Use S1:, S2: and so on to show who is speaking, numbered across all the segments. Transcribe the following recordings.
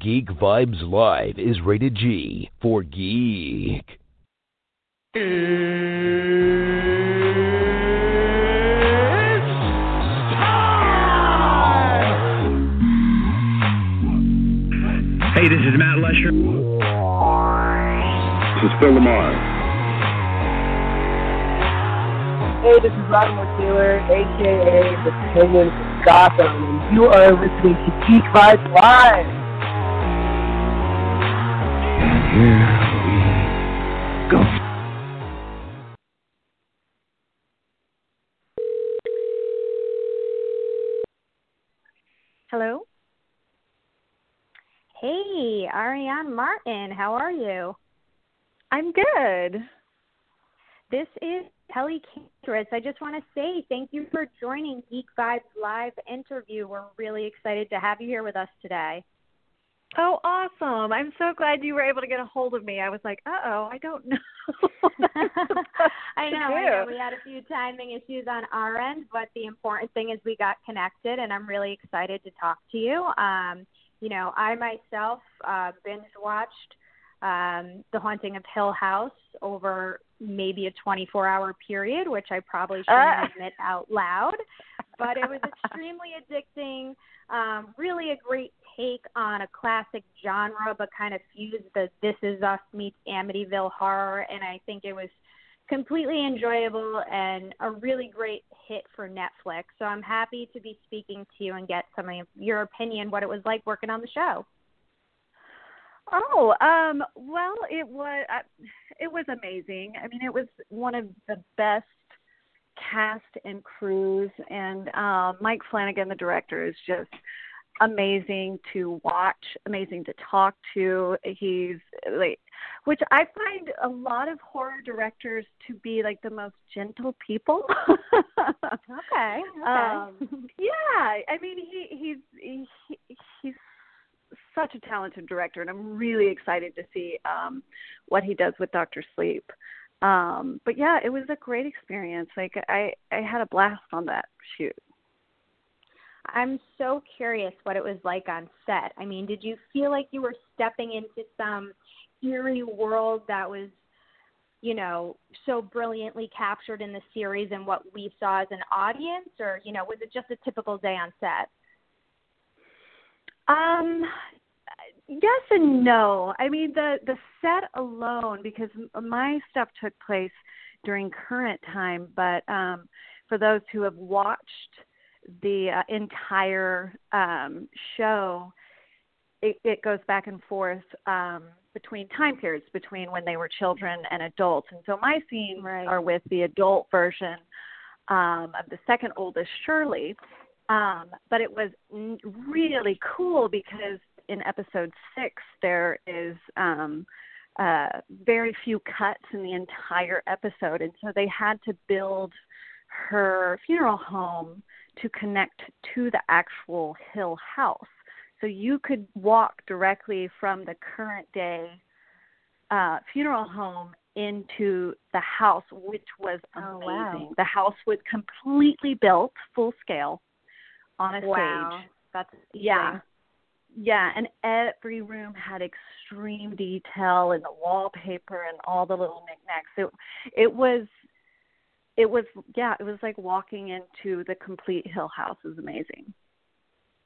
S1: Geek Vibes Live is rated G for geek.
S2: Hey, this is Matt Lesher.
S3: This is Phil LaMarr.
S4: Hey, this is Latimer Taylor, aka the Penguin from Gotham, and you are listening to Geek Vibes Live.
S2: Here we go.
S5: Hello?
S6: Hey, Arianne Martin, how are you?
S5: I'm good.
S6: This is Kelly Cantris. I just want to say thank you for joining Geek Vibes Live interview. We're really excited to have you here with us today.
S5: Oh, awesome. I'm so glad you were able to get a hold of me. I was like, uh oh, I don't know.
S6: I know, I know. We had a few timing issues on our end, but the important thing is we got connected, and I'm really excited to talk to you. Um, you know, I myself uh, binge watched um, The Haunting of Hill House over maybe a 24 hour period, which I probably shouldn't
S5: Uh.
S6: admit out loud, but it was extremely addicting. Um, really a great take on a classic genre, but kind of fused the This Is Us meets Amityville horror, and I think it was completely enjoyable and a really great hit for Netflix. So I'm happy to be speaking to you and get some of your opinion what it was like working on the show.
S5: Oh, um, well, it was uh, it was amazing. I mean, it was one of the best cast and crews, and um, Mike Flanagan, the director, is just amazing to watch, amazing to talk to. He's like, which I find a lot of horror directors to be like the most gentle people.
S6: Okay. Okay.
S5: Um, yeah, I mean he he's he, he's such a talented director, and I'm really excited to see um, what he does with Doctor Sleep. Um, but yeah, it was a great experience. Like I I had a blast on that shoot.
S6: I'm so curious what it was like on set. I mean, did you feel like you were stepping into some eerie world that was, you know, so brilliantly captured in the series and what we saw as an audience, or you know, was it just a typical day on set?
S5: Um, yes and no. I mean, the the set alone, because my stuff took place during current time, but um, for those who have watched the uh, entire um, show, it, it goes back and forth um, between time periods, between when they were children and adults. And so my scenes
S6: Right.
S5: are with the adult version um, of the second oldest, Shirley. Um, but it was n- really cool because in episode six there is um, uh, very few cuts in the entire episode, and so they had to build her funeral home to connect to the actual Hill House. So you could walk directly from the current day uh, funeral home into the house, which was
S6: Oh,
S5: amazing.
S6: wow.
S5: The house was completely built, full scale, on a
S6: Wow,
S5: stage.
S6: that's
S5: Yeah. Yeah, and every room had extreme detail in the wallpaper and all the little knickknacks. It it was it was yeah, it was like walking into the complete Hill House. Was amazing.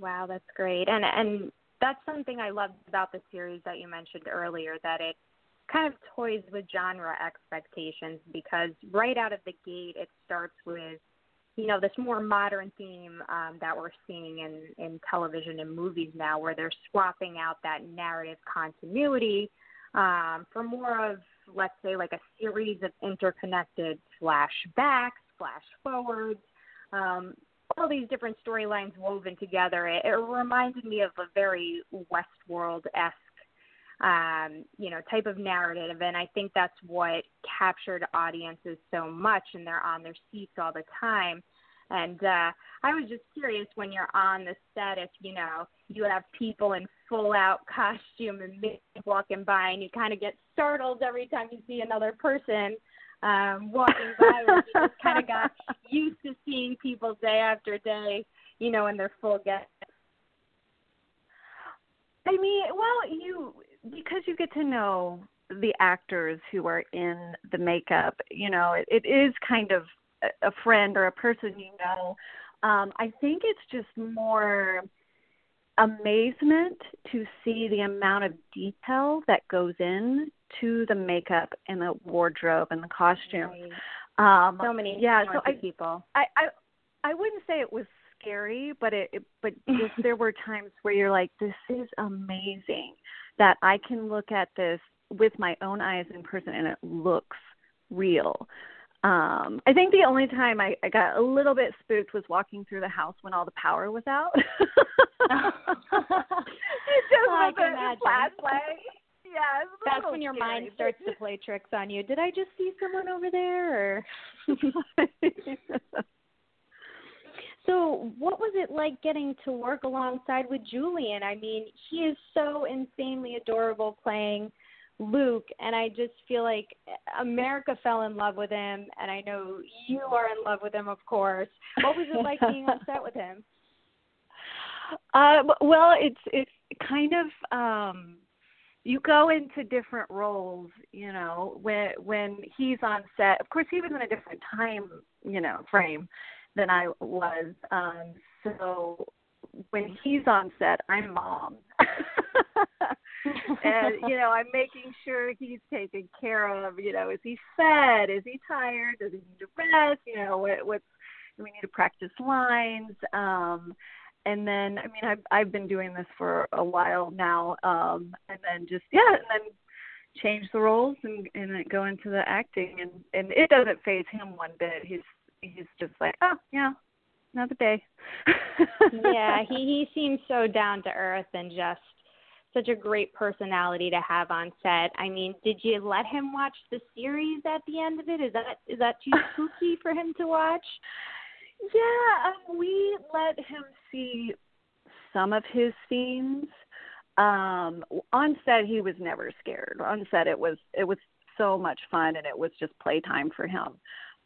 S6: Wow, that's great. And and that's something I loved about the series that you mentioned earlier that it kind of toys with genre expectations because right out of the gate it starts with you know this more modern theme um, that we're seeing in in television and movies now where they're swapping out that narrative continuity um, for more of let's say like a series of interconnected flashbacks flash forwards um, all these different storylines woven together. It, it reminded me of a very Westworld esque, um, you know, type of narrative, and I think that's what captured audiences so much, and they're on their seats all the time. And uh, I was just curious when you're on the set if you know you have people in full out costume and makeup walking by, and you kind of get startled every time you see another person um, walking by, or you just kind of got used to seeing people day after day, you know, in their full get.
S5: I mean, well, you because you get to know the actors who are in the makeup. You know, it, it is kind of a, a friend or a person you know. Um, I think it's just more amazement to see the amount of detail that goes in to the makeup and the wardrobe and the costume. Um,
S6: So many
S5: yeah, so I,
S6: people.
S5: I I I wouldn't say it was scary, but it, it but just there were times where you're like, this is amazing that I can look at this with my own eyes in person and it looks real. Um, I think the only time I, I got a little bit spooked was walking through the house when all the power was out. it just
S6: I
S5: was a
S6: imagine.
S5: flashlight. Yeah,
S6: That's when your
S5: scary,
S6: mind starts to play tricks on you. Did I just see someone over there? Or so, what was it like getting to work alongside with Julian? I mean, he is so insanely adorable playing Luke, and I just feel like America fell in love with him, and I know you are in love with him, of course. What was it like being on set with him?
S5: Uh, well, it's it's kind of um, you go into different roles. You know, when when he's on set, of course, he was in a different time, you know, frame than I was. Um, so when he's on set, I'm mom. and you know i'm making sure he's taken care of you know is he fed is he tired does he need to rest you know what what's do we need to practice lines um and then i mean i've i've been doing this for a while now um and then just yeah and then change the roles and and go into the acting and and it doesn't phase him one bit he's he's just like oh yeah another day
S6: yeah, he he seems so down to earth and just such a great personality to have on set. I mean, did you let him watch the series at the end of it? Is that is that too spooky for him to watch?
S5: Yeah, um, we let him see some of his scenes. Um on set he was never scared. On set it was it was so much fun and it was just playtime for him.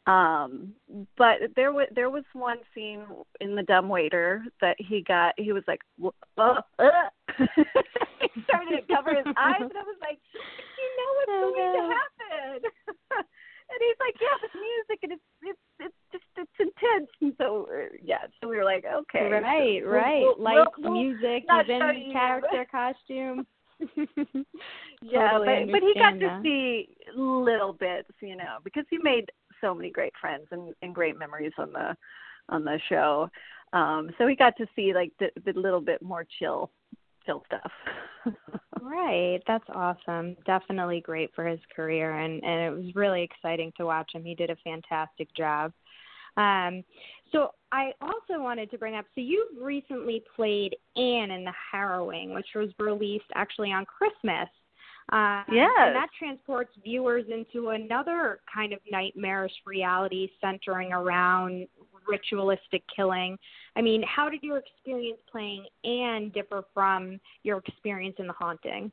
S5: Um but there was there was one scene in the dumb waiter that he got he was like "Wha- uh, uh. he started to cover his eyes and I was like you know what's
S6: Oh,
S5: going to happen and he's like yeah but music and it's it's it's just it's intense and so uh, yeah so we were like okay
S6: Right,
S5: We'll-
S6: right.
S5: we'll-
S6: Lights,
S5: we'll- we'll
S6: music, even character costume.
S5: yeah,
S6: Totally
S5: but but he got to see little bits, you know, because he made so many great friends and, and great memories on the on the show. Um, so he got to see like the, the little bit more chill chill stuff.
S6: Right, that's awesome. Definitely great for his career, and and it was really exciting to watch him. He did a fantastic job. Um, so I also wanted to bring up. So you've recently played Anne in The Harrowing, which was released actually on Christmas.
S5: Yes.
S6: And that transports viewers into another kind of nightmarish reality centering around ritualistic killing. I mean, how did your experience playing Anne differ from your experience in The Haunting?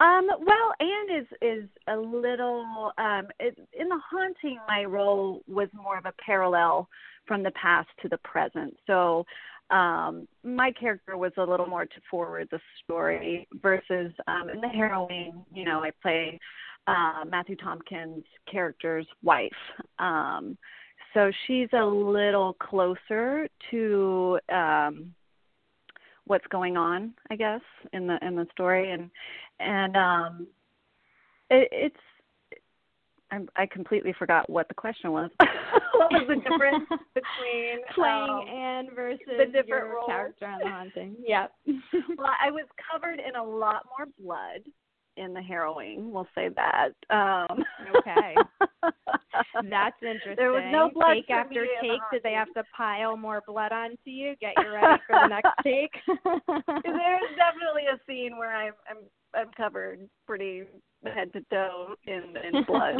S5: Um, well, Anne is is a little um it, in the haunting my role was more of a parallel from the past to the present. So um my character was a little more to forward the story versus um in the harrowing, you know, I play uh Matthew Tompkins' character's wife. Um so she's a little closer to um what's going on, I guess, in the in the story and and um it, it's I'm, I completely forgot what the question was. was the difference between
S6: playing
S5: um,
S6: Anne versus
S5: the different roles?
S6: character on The Haunting? Yep.
S5: well, I was covered in a lot more blood in the harrowing. We'll say that. Um,
S6: Okay. That's interesting.
S5: There was no blood
S6: take after take. Did they have to pile more blood onto you? Get you ready for the next take.
S5: There's definitely a scene where I'm I'm I'm covered pretty head to toe in in blood.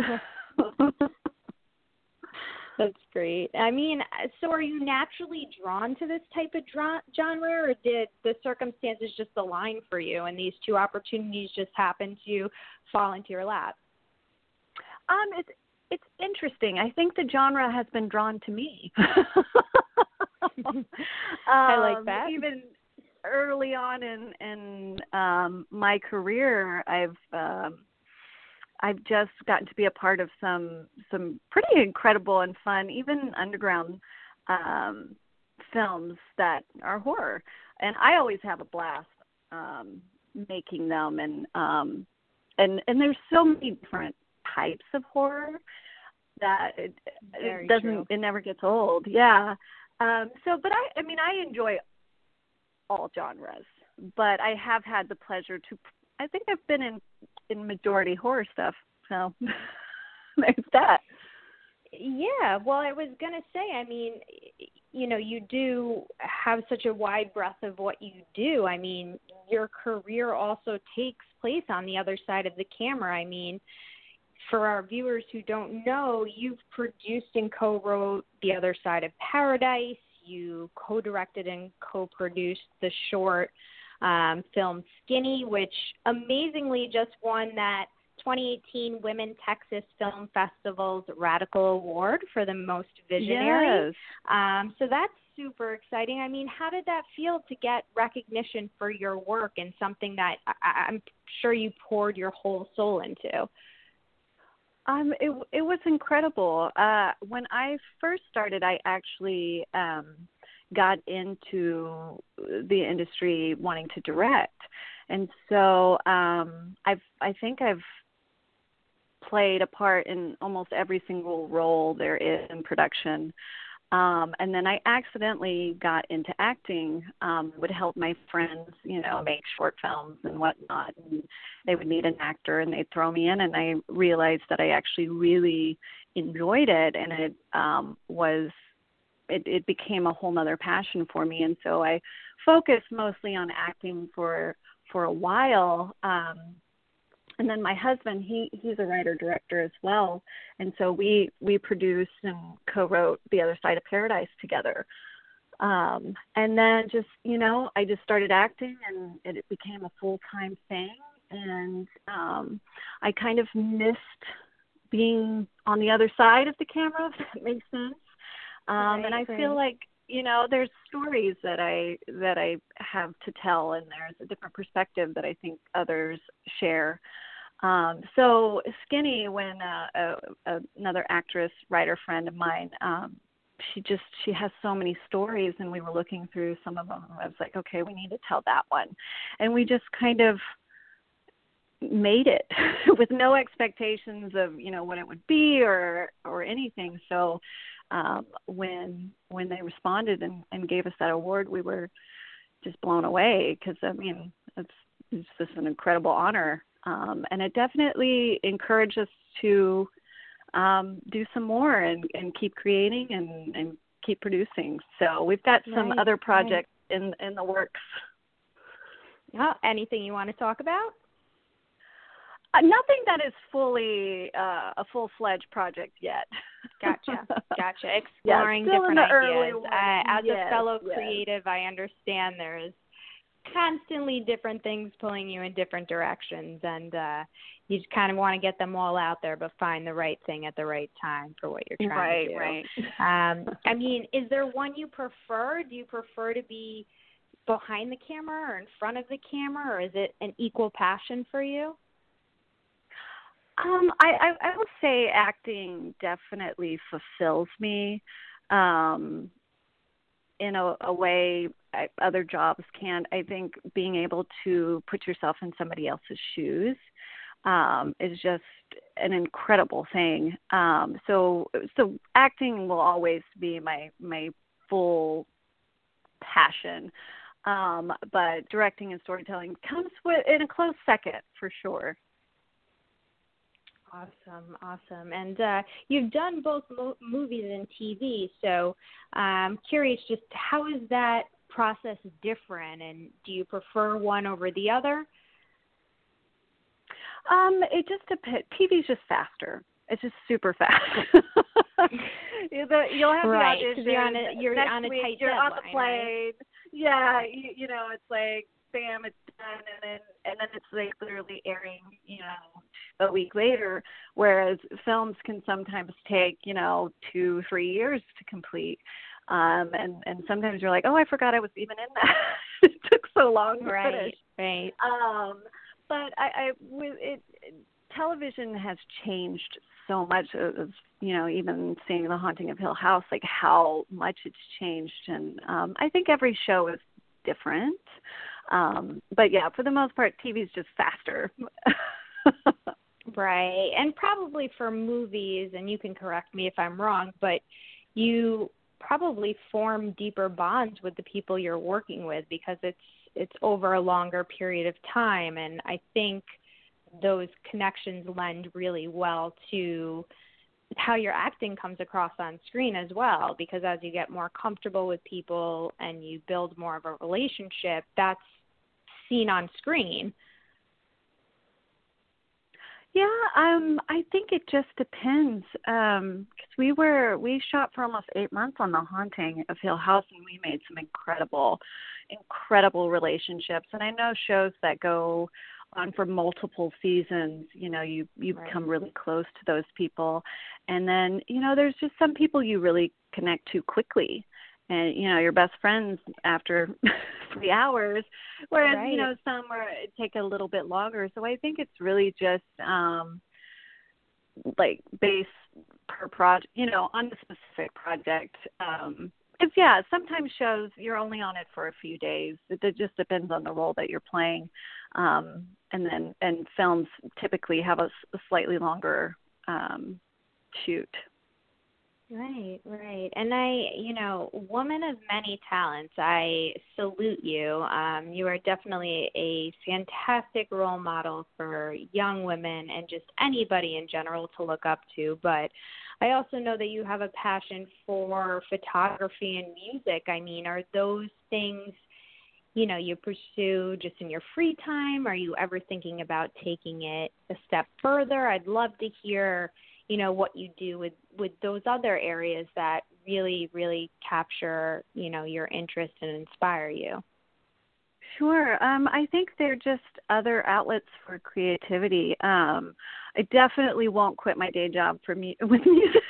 S6: That's great. I mean, so are you naturally drawn to this type of dra- genre, or did the circumstances just align for you, and these two opportunities just happened to fall into your lap?
S5: Um, it's it's interesting. I think the genre has been drawn to me.
S6: I like
S5: Um,
S6: that.
S5: Even early on in in um my career I've um I've just gotten to be a part of some some pretty incredible and fun, even underground um films that are horror. And I always have a blast um making them and um and and there's so many different types of horror that it,
S6: Very
S5: it doesn't
S6: true.
S5: it never gets old. Yeah. Um so but I I mean I enjoy all genres, but I have had the pleasure to I think I've been in in majority horror stuff. So there's that.
S6: Yeah, well, I was going to say, I mean, you know, you do have such a wide breadth of what you do. I mean, your career also takes place on the other side of the camera. I mean, for our viewers who don't know, you've produced and co-wrote The Other Side of Paradise. You co-directed and co-produced the short um, film Skinny, which amazingly just won that 2018 Women Texas Film Festival's Radical Award for the most visionary.
S5: Yes.
S6: Um, so that's super exciting. I mean, how did that feel to get recognition for your work and something that I, I'm sure you poured your whole soul into?
S5: Um, it it was incredible. Uh, when I first started, I actually um, got into the industry wanting to direct, and so um, I've I think I've played a part in almost every single role there is in production. Um, and then I accidentally got into acting. Um, would help my friends, you know, make short films and whatnot. And they would need an actor, and they'd throw me in. And I realized that I actually really enjoyed it, and it um, was it, it became a whole nother passion for me. And so I focused mostly on acting for for a while. Um, and then my husband he he's a writer director as well and so we we produced and co-wrote the other side of paradise together um and then just you know i just started acting and it, it became a full time thing and um i kind of missed being on the other side of the camera if that makes sense um and i
S6: Right,
S5: feel like you know there's stories that i that i have to tell and there's a different perspective that i think others share um, so Skinny, when uh, a, a, another actress, writer friend of mine, um, she just she has so many stories, and we were looking through some of them. I was like, okay, we need to tell that one, and we just kind of made it with no expectations of you know what it would be or or anything. So um, when when they responded and, and gave us that award, we were just blown away because I mean it's it's just an incredible honor um, and it definitely encouraged us to um, do some more and, and keep creating and, and keep producing. So we've got some
S6: Right,
S5: other
S6: right.
S5: projects in in the works.
S6: Oh, anything you want to talk about?
S5: Uh, nothing that is fully uh, a full fledged project yet.
S6: Gotcha, gotcha. Exploring
S5: in
S6: different ideas. Uh, as
S5: Yes,
S6: a fellow
S5: yes.
S6: creative, I understand there is constantly different things pulling you in different directions, and uh, you just kind of want to get them all out there, but find the right thing at the right time for what you're trying to do.
S5: right, right.
S6: Um, I mean, is there one you prefer? Do you prefer to be behind the camera or in front of the camera, or is it an equal passion for you?
S5: Um, I, I I will say acting definitely fulfills me, um, in a, a way I, other jobs can't. I think being able to put yourself in somebody else's shoes um, is just an incredible thing. Um, so so acting will always be my my full passion. Um, but directing and storytelling comes with in a close second for sure.
S6: Awesome, awesome. And uh, you've done both mo- movies and TV, so I'm curious just how is that process different, and do you prefer one over the other?
S5: Um, it just depends. TV's just faster. It's just super fast. You'll have
S6: Right,
S5: the audition.
S6: you're on a- you're
S5: next
S6: on a
S5: week,
S6: tight
S5: You're on the
S6: deadline,
S5: plane.
S6: right?
S5: Yeah, you, you know, it's like bam, it's done, and then and then it's like literally airing, you know, a week later. Whereas films can sometimes take, you know, two, three years to complete. Um, and and sometimes you're like, oh, I forgot I was even in that. it took so long to
S6: right,
S5: finish.
S6: Right.
S5: Um, but I, I with it, television has changed so much. Of, you know, even seeing The Haunting of Hill House, like how much it's changed, and um, I think every show is different. Um, but yeah, for the most part, TV is just faster.
S6: right, and probably for movies, and you can correct me if I'm wrong, but you probably form deeper bonds with the people you're working with because it's it's over a longer period of time and I think those connections lend really well to how your acting comes across on screen as well because as you get more comfortable with people and you build more of a relationship that's seen on screen.
S5: Yeah um i think it just depends um because we were we shot for almost eight months on the haunting of hill house and we made some incredible incredible relationships. And i know shows that go on for multiple seasons you know you you
S6: right.
S5: become really close to those people. And then you know there's just some people you really connect to quickly and you know your best friends after three hours whereas
S6: right.
S5: you know some are take a little bit longer. So i think it's really just um like base per project you know on the specific project um it's yeah sometimes shows you're only on it for a few days. It, it just depends on the role that you're playing um and then and films typically have a, a slightly longer um shoot
S6: Right, right. And I, you know, woman of many talents, I salute you. Um, you are definitely a fantastic role model for young women and just anybody in general to look up to. But I also know that you have a passion for photography and music. I mean, are those things you know you pursue just in your free time are you ever thinking about taking it a step further i'd love to hear you know what you do with with those other areas that really really capture you know your interest and inspire you
S5: Sure. Um, I think they're just other outlets for creativity. Um, I definitely won't quit my day job for me with music.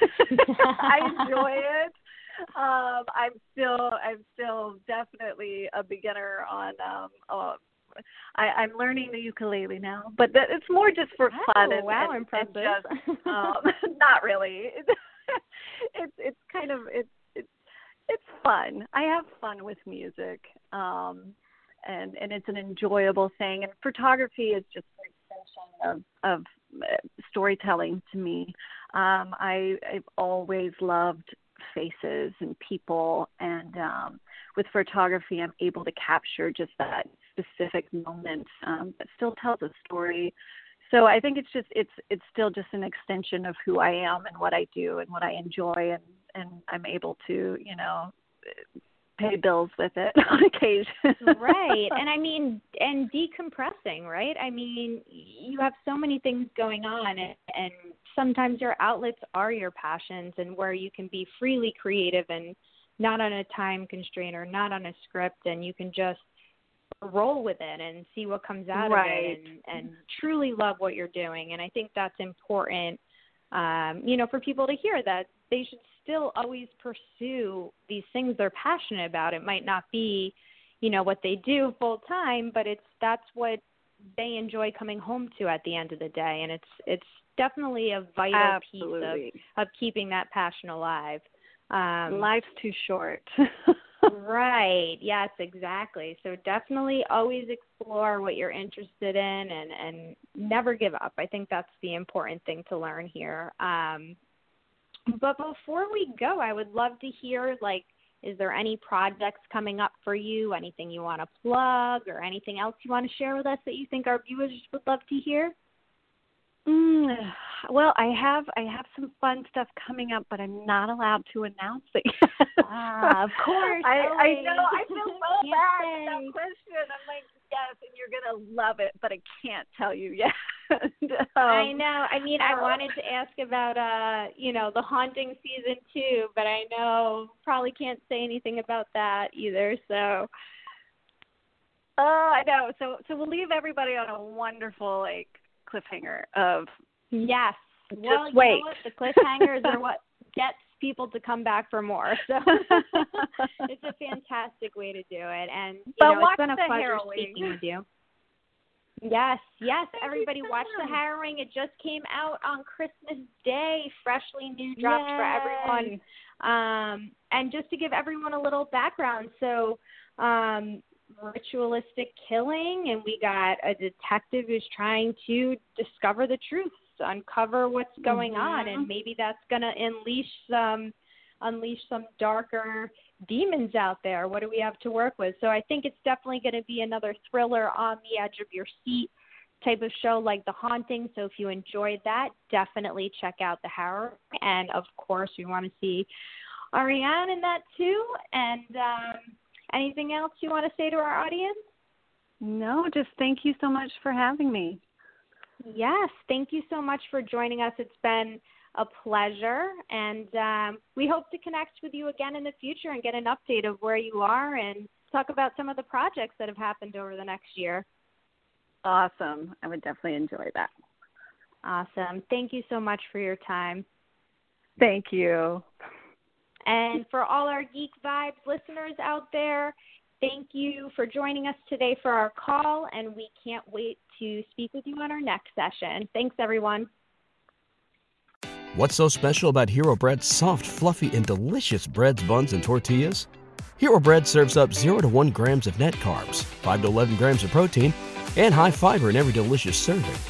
S5: I enjoy it. Um, I'm still I'm still definitely a beginner on um uh, I, I'm learning the ukulele now, but that, it's more just for
S6: oh,
S5: fun and,
S6: wow,
S5: and,
S6: impressive.
S5: and just um, not really. it's it's kind of it's it's it's fun. I have fun with music. Um and and it's an enjoyable thing and photography is just an extension of of uh, storytelling to me. Um I I've always loved faces and people and um with photography I'm able to capture just that specific moment um that still tells a story so I think it's just it's it's still just an extension of who I am and what I do and what I enjoy and and I'm able to you know pay bills with it on occasion.
S6: right. And I mean and decompressing, right? I mean, you have so many things going on and, and sometimes your outlets are your passions and where you can be freely creative and not on a time constraint or not on a script and you can just roll with it and see what comes out
S5: right.
S6: of it and and truly love what you're doing and I think that's important um you know for people to hear that they should still always pursue these things they're passionate about it might not be you know what they do full time but it's that's what they enjoy coming home to at the end of the day and it's it's definitely a vital
S5: Absolutely.
S6: piece of of keeping that passion alive um
S5: Life's too short.
S6: right. Yes exactly. So definitely always explore what you're interested in and and never give up. I think that's the important thing to learn here. Um but before we go i would love to hear like is there any projects coming up for you? Anything you want to plug or anything else you want to share with us that you think our viewers would love to hear?
S5: Mm, well, I have I have some fun stuff coming up, but I'm not allowed to announce it. Yet.
S6: Ah, of course.
S5: I, I know. I feel so
S6: Can't
S5: bad that question. I'm like, yes, and you're gonna love it, but I can't tell you yet. um,
S6: I know. I mean, I wanted to ask about uh, you know, the haunting season two, but I know probably can't say anything about that either. So
S5: Oh, I know. So so we'll leave everybody on a wonderful like cliffhanger of
S6: yes.
S5: Just
S6: well, you
S5: wait.
S6: know what? The cliffhangers are what gets people to come back for more. So it's a fantastic way to do it, and you
S5: but
S6: know, it's been a
S5: the
S6: pleasure
S5: harrowing.
S6: speaking with you. Yes, yes.
S5: Thank
S6: Everybody
S5: so
S6: watch the
S5: much.
S6: harrowing. It just came out on Christmas Day, freshly new dropped for everyone. Um, and just to give everyone a little background, so um, ritualistic killing, and we got a detective who's trying to discover the truth, uncover what's going on,
S5: Mhm.
S6: and maybe that's going to unleash some unleash some darker demons out there. What do we have to work with? So I think it's definitely going to be another thriller on the edge of your seat type of show like The Haunting. So if you enjoyed that, definitely check out The Harrow. And of course, we want to see Arianne in that too. And um, anything else you want to say to our audience?
S5: No, just thank you so much for having me.
S6: Yes, thank you so much for joining us. It's been a pleasure, and um, we hope to connect with you again in the future and get an update of where you are and talk about some of the projects that have happened over the next year.
S5: Awesome. I would definitely enjoy that.
S6: Awesome. Thank you so much for your time.
S5: Thank you.
S6: And for all our Geek Vibes listeners out there, thank you for joining us today for our call, and we can't wait to speak with you on our next session. Thanks, everyone.
S3: What's so special about Hero Bread's soft, fluffy, and delicious breads, buns, and tortillas? Hero Bread serves up 0 to 1 grams of net carbs, 5 to 11 grams of protein, and high fiber in every delicious serving.